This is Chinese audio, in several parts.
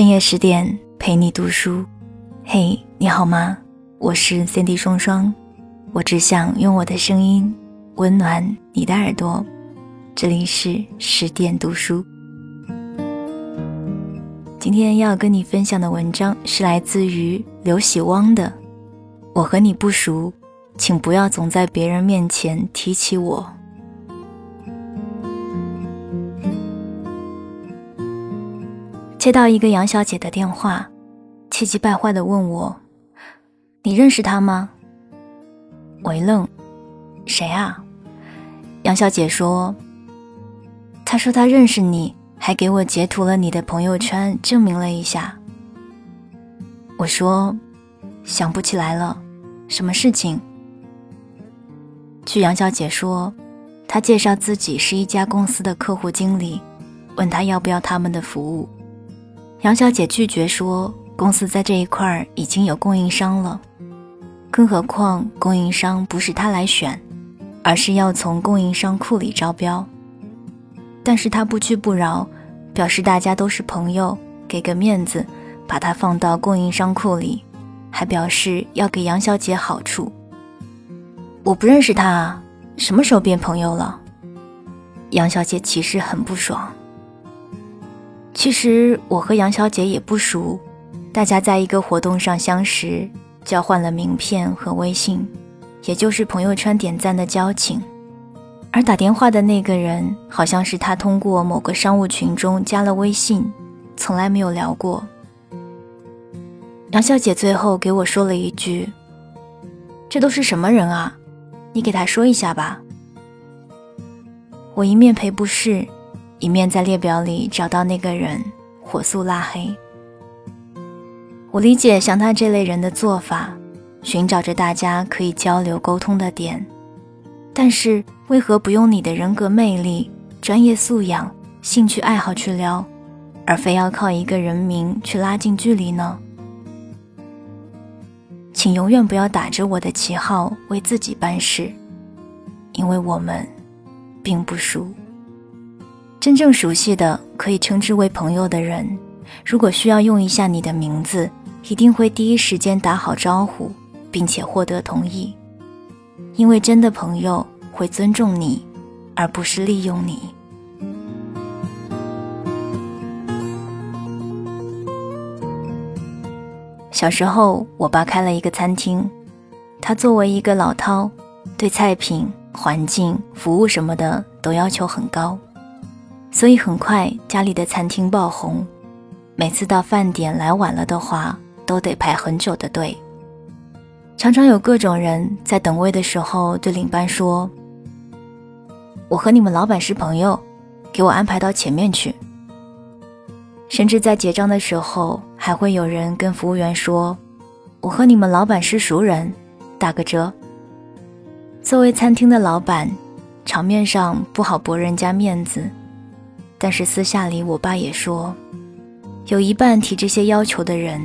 深夜十点陪你读书，嘿，你好吗？我是 Cindy 双双，我只想用我的声音温暖你的耳朵。这里是十点读书。今天要跟你分享的文章是来自于刘喜汪的。我和你不熟，请不要总在别人面前提起我。接到一个杨小姐的电话，气急败坏的问我：“你认识他吗？”我一愣：“谁啊？”杨小姐说：“他说他认识你，还给我截图了你的朋友圈，证明了一下。”我说：“想不起来了，什么事情？”据杨小姐说，她介绍自己是一家公司的客户经理，问她要不要他们的服务。杨小姐拒绝说：“公司在这一块已经有供应商了，更何况供应商不是她来选，而是要从供应商库里招标。”但是她不屈不挠，表示大家都是朋友，给个面子，把她放到供应商库里，还表示要给杨小姐好处。我不认识他，什么时候变朋友了？杨小姐其实很不爽。其实我和杨小姐也不熟，大家在一个活动上相识，交换了名片和微信，也就是朋友圈点赞的交情。而打电话的那个人，好像是他通过某个商务群中加了微信，从来没有聊过。杨小姐最后给我说了一句：“这都是什么人啊？你给他说一下吧。”我一面赔不是。一面在列表里找到那个人，火速拉黑。我理解像他这类人的做法，寻找着大家可以交流沟通的点，但是为何不用你的人格魅力、专业素养、兴趣爱好去撩，而非要靠一个人名去拉近距离呢？请永远不要打着我的旗号为自己办事，因为我们并不熟。真正熟悉的可以称之为朋友的人，如果需要用一下你的名字，一定会第一时间打好招呼，并且获得同意，因为真的朋友会尊重你，而不是利用你。小时候，我爸开了一个餐厅，他作为一个老饕，对菜品、环境、服务什么的都要求很高。所以很快家里的餐厅爆红，每次到饭点来晚了的话，都得排很久的队。常常有各种人在等位的时候对领班说：“我和你们老板是朋友，给我安排到前面去。”甚至在结账的时候，还会有人跟服务员说：“我和你们老板是熟人，打个折。”作为餐厅的老板，场面上不好驳人家面子。但是私下里，我爸也说，有一半提这些要求的人，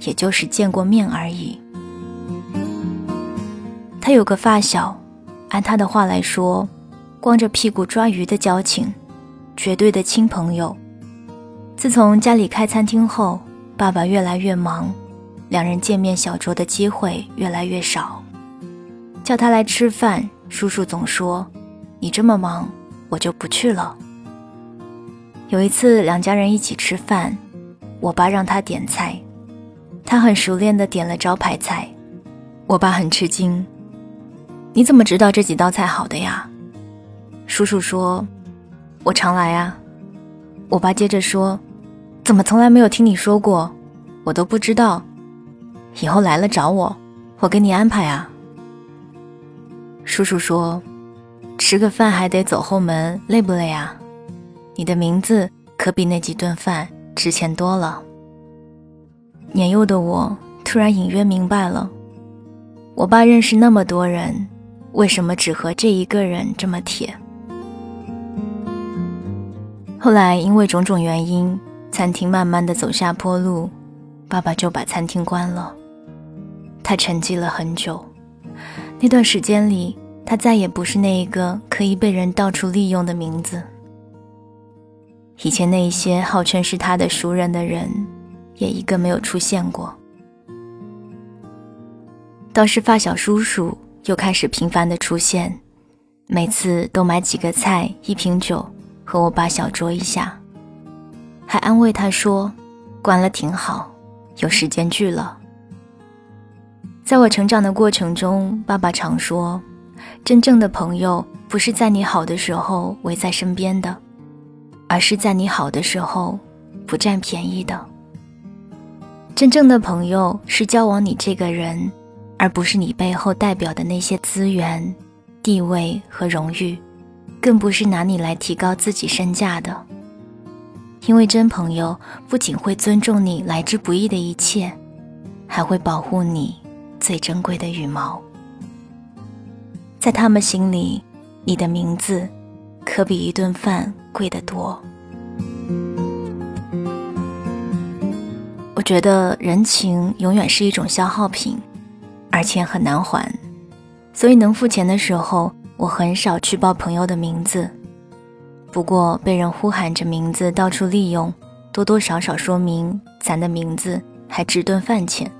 也就是见过面而已。他有个发小，按他的话来说，光着屁股抓鱼的交情，绝对的亲朋友。自从家里开餐厅后，爸爸越来越忙，两人见面小酌的机会越来越少。叫他来吃饭，叔叔总说：“你这么忙，我就不去了。”有一次，两家人一起吃饭，我爸让他点菜，他很熟练地点了招牌菜。我爸很吃惊：“你怎么知道这几道菜好的呀？”叔叔说：“我常来啊。”我爸接着说：“怎么从来没有听你说过？我都不知道。以后来了找我，我给你安排啊。”叔叔说：“吃个饭还得走后门，累不累啊？”你的名字可比那几顿饭值钱多了。年幼的我突然隐约明白了，我爸认识那么多人，为什么只和这一个人这么铁？后来因为种种原因，餐厅慢慢的走下坡路，爸爸就把餐厅关了。他沉寂了很久，那段时间里，他再也不是那一个可以被人到处利用的名字。以前那些号称是他的熟人的人，也一个没有出现过。倒是发小叔叔又开始频繁的出现，每次都买几个菜、一瓶酒和我爸小酌一下，还安慰他说：“关了挺好，有时间聚了。”在我成长的过程中，爸爸常说：“真正的朋友不是在你好的时候围在身边的，而是在你好的时候不占便宜的。真正的朋友是交往你这个人。”而不是你背后代表的那些资源、地位和荣誉，更不是拿你来提高自己身价的。因为真朋友不仅会尊重你来之不易的一切，还会保护你最珍贵的羽毛。在他们心里，你的名字可比一顿饭贵得多。我觉得人情永远是一种消耗品。而且很难还，所以能付钱的时候，我很少去报朋友的名字。不过被人呼喊着名字到处利用，多多少少说明咱的名字还值顿饭钱。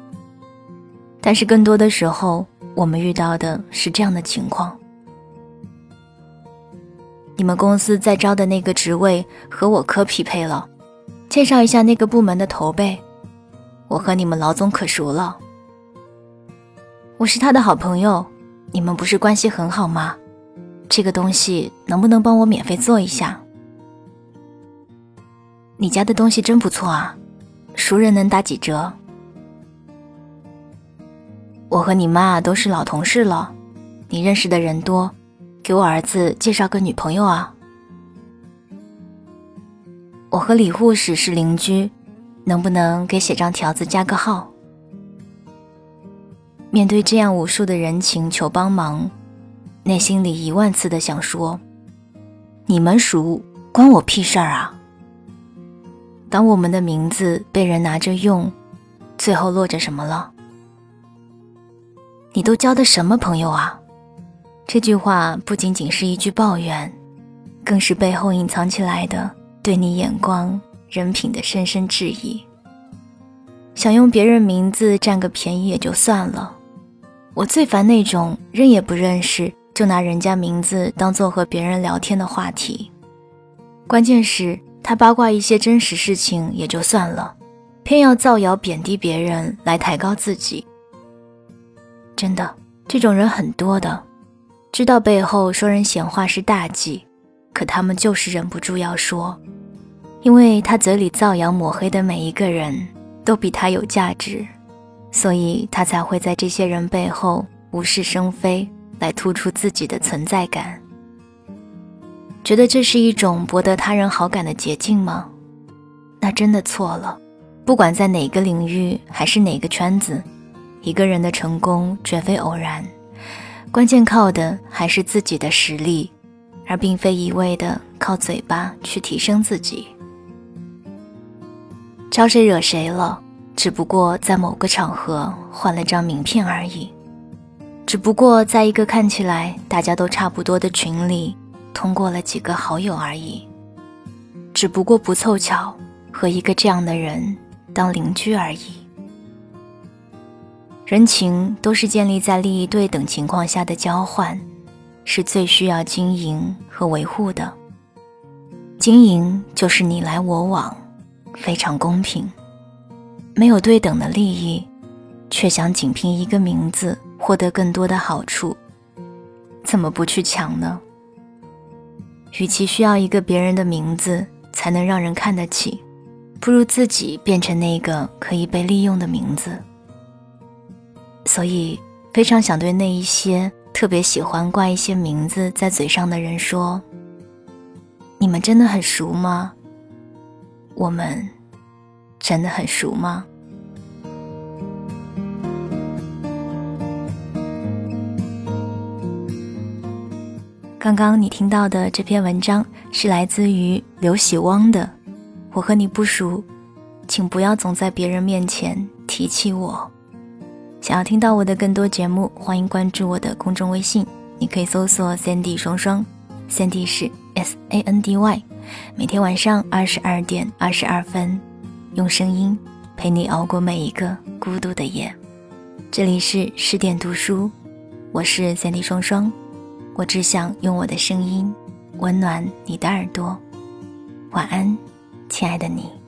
但是更多的时候，我们遇到的是这样的情况：你们公司在招的那个职位和我可匹配了，介绍一下那个部门的头呗。我和你们老总可熟了。我是他的好朋友，你们不是关系很好吗？这个东西能不能帮我免费做一下？你家的东西真不错啊，熟人能打几折？我和你妈都是老同事了，你认识的人多，给我儿子介绍个女朋友啊。我和李护士是邻居，能不能给写张条子加个号？面对这样无数的人情求帮忙，内心里一万次的想说：“你们熟，关我屁事儿啊！”当我们的名字被人拿着用，最后落着什么了？你都交的什么朋友啊？这句话不仅仅是一句抱怨，更是背后隐藏起来的对你眼光、人品的深深质疑。想用别人名字占个便宜也就算了。我最烦那种认也不认识就拿人家名字当做和别人聊天的话题，关键是他八卦一些真实事情也就算了，偏要造谣贬低别人来抬高自己。真的，这种人很多的，知道背后说人闲话是大忌，可他们就是忍不住要说，因为他嘴里造谣抹黑的每一个人都比他有价值。所以他才会在这些人背后无事生非，来突出自己的存在感。觉得这是一种博得他人好感的捷径吗？那真的错了。不管在哪个领域，还是哪个圈子，一个人的成功绝非偶然，关键靠的还是自己的实力，而并非一味的靠嘴巴去提升自己。招谁惹谁了？只不过在某个场合换了张名片而已，只不过在一个看起来大家都差不多的群里通过了几个好友而已，只不过不凑巧和一个这样的人当邻居而已。人情都是建立在利益对等情况下的交换，是最需要经营和维护的。经营就是你来我往，非常公平。没有对等的利益，却想仅凭一个名字获得更多的好处，怎么不去抢呢？与其需要一个别人的名字才能让人看得起，不如自己变成那个可以被利用的名字。所以，非常想对那一些特别喜欢挂一些名字在嘴上的人说：你们真的很熟吗？我们。真的很熟吗？刚刚你听到的这篇文章是来自于刘喜汪的。我和你不熟，请不要总在别人面前提起我。想要听到我的更多节目，欢迎关注我的公众微信，你可以搜索 Sandy 双双，Cindy 是 SANDY 每天晚上二十二点二十二分，用声音陪你熬过每一个孤独的夜。这里是十点读书，我是 Sandy 双双，我只想用我的声音温暖你的耳朵。晚安，亲爱的你。